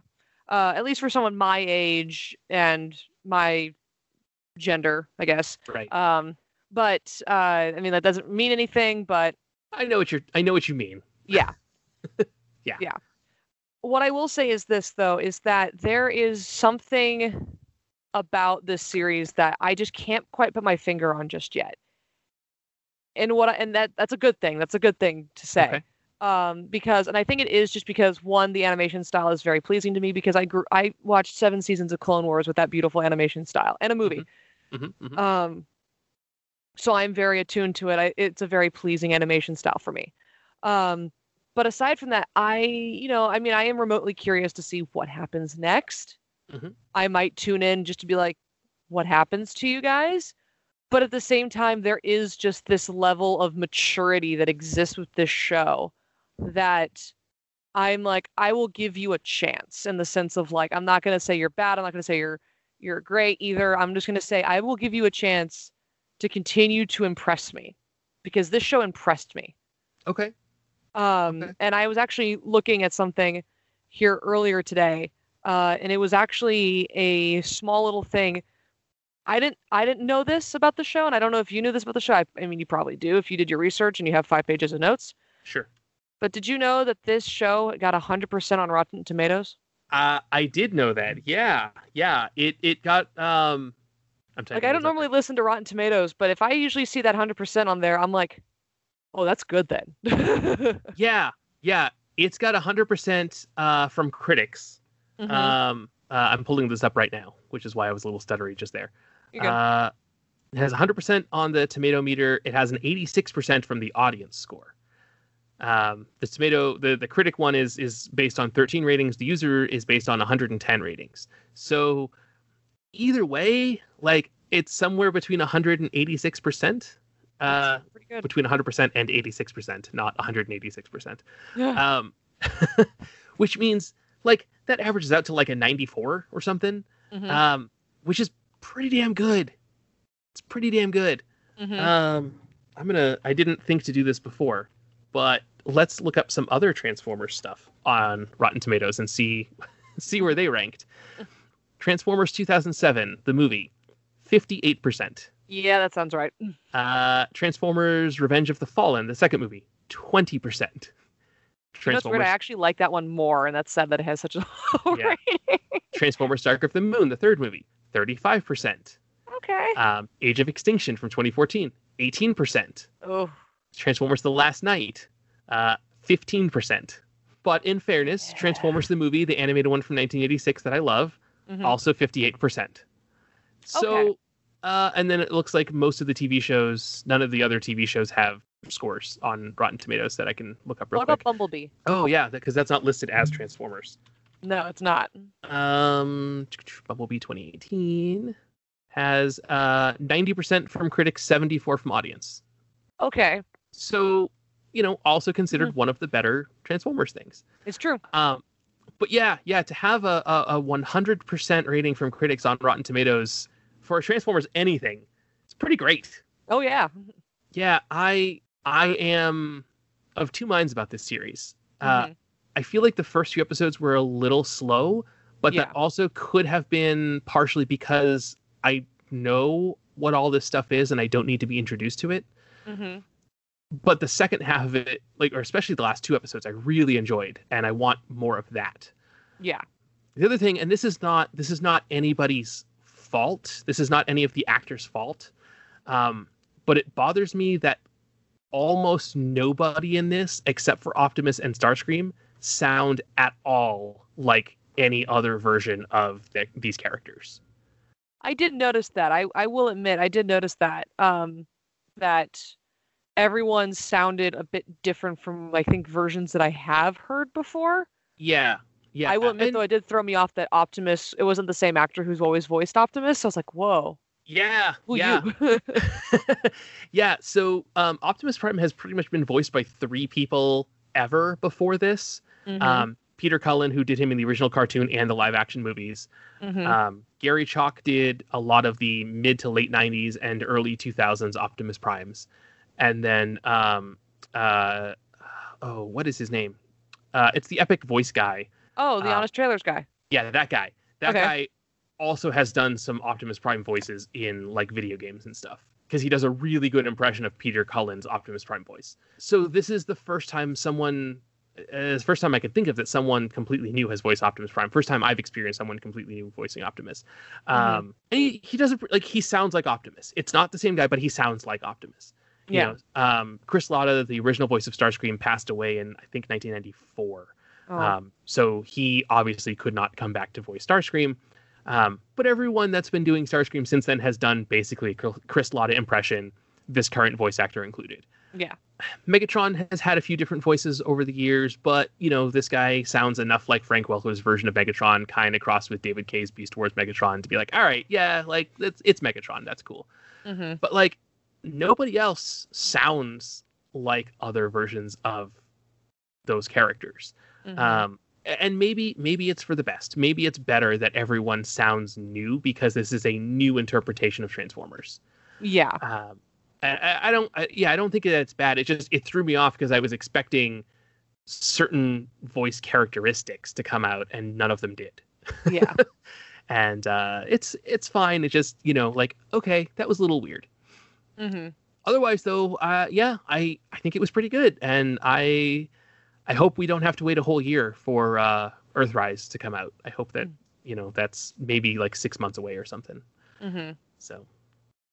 Uh, at least for someone my age and my gender, I guess. Right. Um, but uh, I mean that doesn't mean anything. But I know what you're. I know what you mean. yeah, Yeah. yeah. What I will say is this, though, is that there is something about this series that I just can't quite put my finger on just yet. And what I, and that that's a good thing. That's a good thing to say. Okay. Um, because, and I think it is just because one, the animation style is very pleasing to me because I grew, I watched seven seasons of Clone Wars with that beautiful animation style and a movie. Mhm, mhm. Um, so I'm very attuned to it. I, it's a very pleasing animation style for me. Um, but aside from that, I, you know, I mean, I am remotely curious to see what happens next. Mhm. I might tune in just to be like, what happens to you guys? But at the same time, there is just this level of maturity that exists with this show that I'm like, I will give you a chance in the sense of like, I'm not gonna say you're bad. I'm not gonna say you're you're great either. I'm just gonna say I will give you a chance to continue to impress me because this show impressed me. Okay. Um, Okay. and I was actually looking at something here earlier today, uh, and it was actually a small little thing. I didn't I didn't know this about the show, and I don't know if you knew this about the show. I, I mean, you probably do if you did your research and you have five pages of notes. Sure. But did you know that this show got 100% on Rotten Tomatoes? Uh, I did know that. Yeah, yeah. It it got um. I'm telling. Like, I don't normally listen to Rotten Tomatoes, but if I usually see that 100% on there, I'm like, oh, that's good then. Yeah, yeah. It's got 100% uh, from critics. Mhm. Um, uh, I'm pulling this up right now, which is why I was a little stuttery just there. Uh, it has 100% on the tomato meter. It has an 86% from the audience score. Um, the tomato, the, the critic one is is based on 13 ratings. The user is based on 110 ratings. So either way, like it's somewhere between 100 and 86%. Uh, That's pretty good. between 100% and 86%, not 186%. Yeah. Um, which means like that averages out to like a 94 or something, Mhm. um, which is pretty damn good. It's pretty damn good. Mhm. Um, I'm gonna. I didn't think to do this before, but let's look up some other Transformers stuff on Rotten Tomatoes and see see where they ranked. Transformers 2007, the movie, 58%. yeah, that sounds right. Uh, Transformers: Revenge of the Fallen, the second movie, twenty percent. You know, weird. I actually like that one more, and that's sad that it has such a low Yeah. rating. Transformers: Dark of the Moon, the third movie, thirty-five percent. Okay. Um, Age of Extinction from 2014, eighteen percent. Oh, Transformers: The Last Knight, uh, fifteen percent. But in fairness, Yeah. Transformers the movie, the animated one from 1986 that I love, mhm. also 58%. So, Okay. uh, and then it looks like most of the TV shows, none of the other TV shows have scores on Rotten Tomatoes that I can look up real what quick. about Bumblebee? Oh yeah, because that's not listed as Transformers. No, it's not. Um, Bumblebee 2018 has uh 90% from critics, 74 from audience. Okay, So, you know, also considered Hmm. one of the better Transformers things. it's true. Um, but yeah, yeah, to have a, a, a 100% rating from critics on Rotten Tomatoes for Transformers anything, it's pretty great. Oh yeah. Yeah, I I am of two minds about this series. Uh, Mhm. I feel like the first few episodes were a little slow, but Yeah. that also could have been partially because I know what all this stuff is and I don't need to be introduced to it. Mhm. But the second half of it, like or especially the last two episodes, I really enjoyed and I want more of that. Yeah. The other thing, and this is not this is not anybody's fault. This is not any of the actors' fault. Um, but it bothers me that almost nobody in this, except for Optimus and Starscream, sound at all like any other version of the, these characters. I did notice that. I I will admit I did notice that. Um, that everyone sounded a bit different from I think versions that I have heard before. Yeah, yeah. I will admit and- though, it did throw me off that Optimus. It wasn't the same actor who's always voiced Optimus. So I was like, whoa, yeah, who yeah. yeah, so um, Optimus Prime has pretty much been voiced by three people ever before this. Mhm, Um, Peter Cullen, who did him in the original cartoon and the live action movies. mhm. Um, Gary Chalk did a lot of the mid to late 90s and early 2000s Optimus Primes. And then, um, uh, oh, what is his name? Uh, it's the epic voice guy. oh, the uh, Honest Trailers guy. Yeah, that guy. That Okay. guy also has done some Optimus Prime voices in like video games and stuff because he does a really good impression of Peter Cullen's Optimus Prime voice. So this is the first time someone, it's the first time I could think of that someone completely new has voiced Optimus Prime. First time I've experienced someone completely new voicing Optimus. Mhm. Um, and he, he does it like he sounds like Optimus. It's not the same guy, but he sounds like Optimus. You Yeah. know, um, Chris Latta, the original voice of Starscream, passed away in I think 1994. Oh, Um, so he obviously could not come back to voice Starscream. Um, but everyone that's been doing Starscream since then has done basically a Chris Latta impression, this current voice actor included. Yeah. Megatron has had a few different voices over the years, but you know this guy sounds enough like Frank Welker's version of Megatron, kind of crossed with David Kaye's Beast Wars Megatron, to be like, all right, yeah, like it's it's Megatron, that's cool. hmm But like nobody else sounds like other versions of those characters. Mm-hmm. Um, and maybe maybe it's for the best. Maybe it's better that everyone sounds new because this is a new interpretation of Transformers. yeah. Um, I- I, don't. I, yeah, I don't think that it's bad. It just it threw me off because I was expecting certain voice characteristics to come out, and none of them did. Yeah. And uh, it's it's fine. It just you know like okay, that was a little weird. hmm Otherwise, though, uh, yeah, I I think it was pretty good, and I I hope we don't have to wait a whole year for uh, Earthrise to come out. I hope that you know that's maybe like six months away or something. hmm So,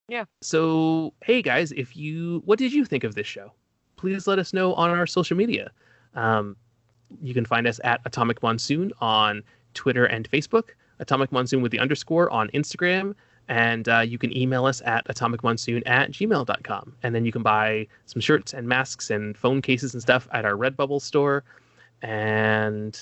Yeah. So, hey guys, if you, what did you think of this show? Please let us know on our social media. Um, you can find us at Atomic Monsoon on Twitter and Facebook, Atomic Monsoon with the underscore on Instagram, and uh, you can email us at atomicmonsoon at gmail.com. And then you can buy some shirts and masks and phone cases and stuff at our Redbubble store. And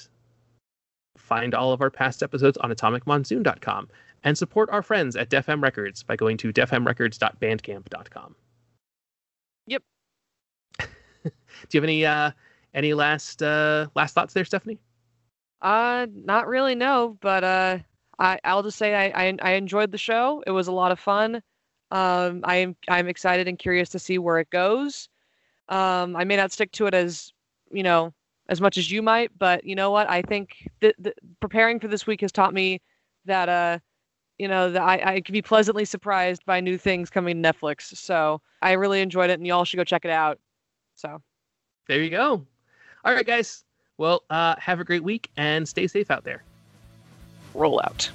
find all of our past episodes on atomicmonsoon.com and support our friends at Def M Records by going to defmrecords.bandcamp.com. Yep. Do you have any uh any last uh last thoughts there, Stephanie? Uh, not really, no. But uh, I I'll just say I, I I enjoyed the show. It was a lot of fun. Um, I am I'm excited and curious to see where it goes. Um, I may not stick to it as you know as much as you might, but you know what? I think th- th- preparing for this week has taught me that uh, you know, the, I, I could be pleasantly surprised by new things coming to Netflix. So I really enjoyed it, and y'all should go check it out. So there you go. All right, guys. Well, uh, have a great week and stay safe out there. Roll out.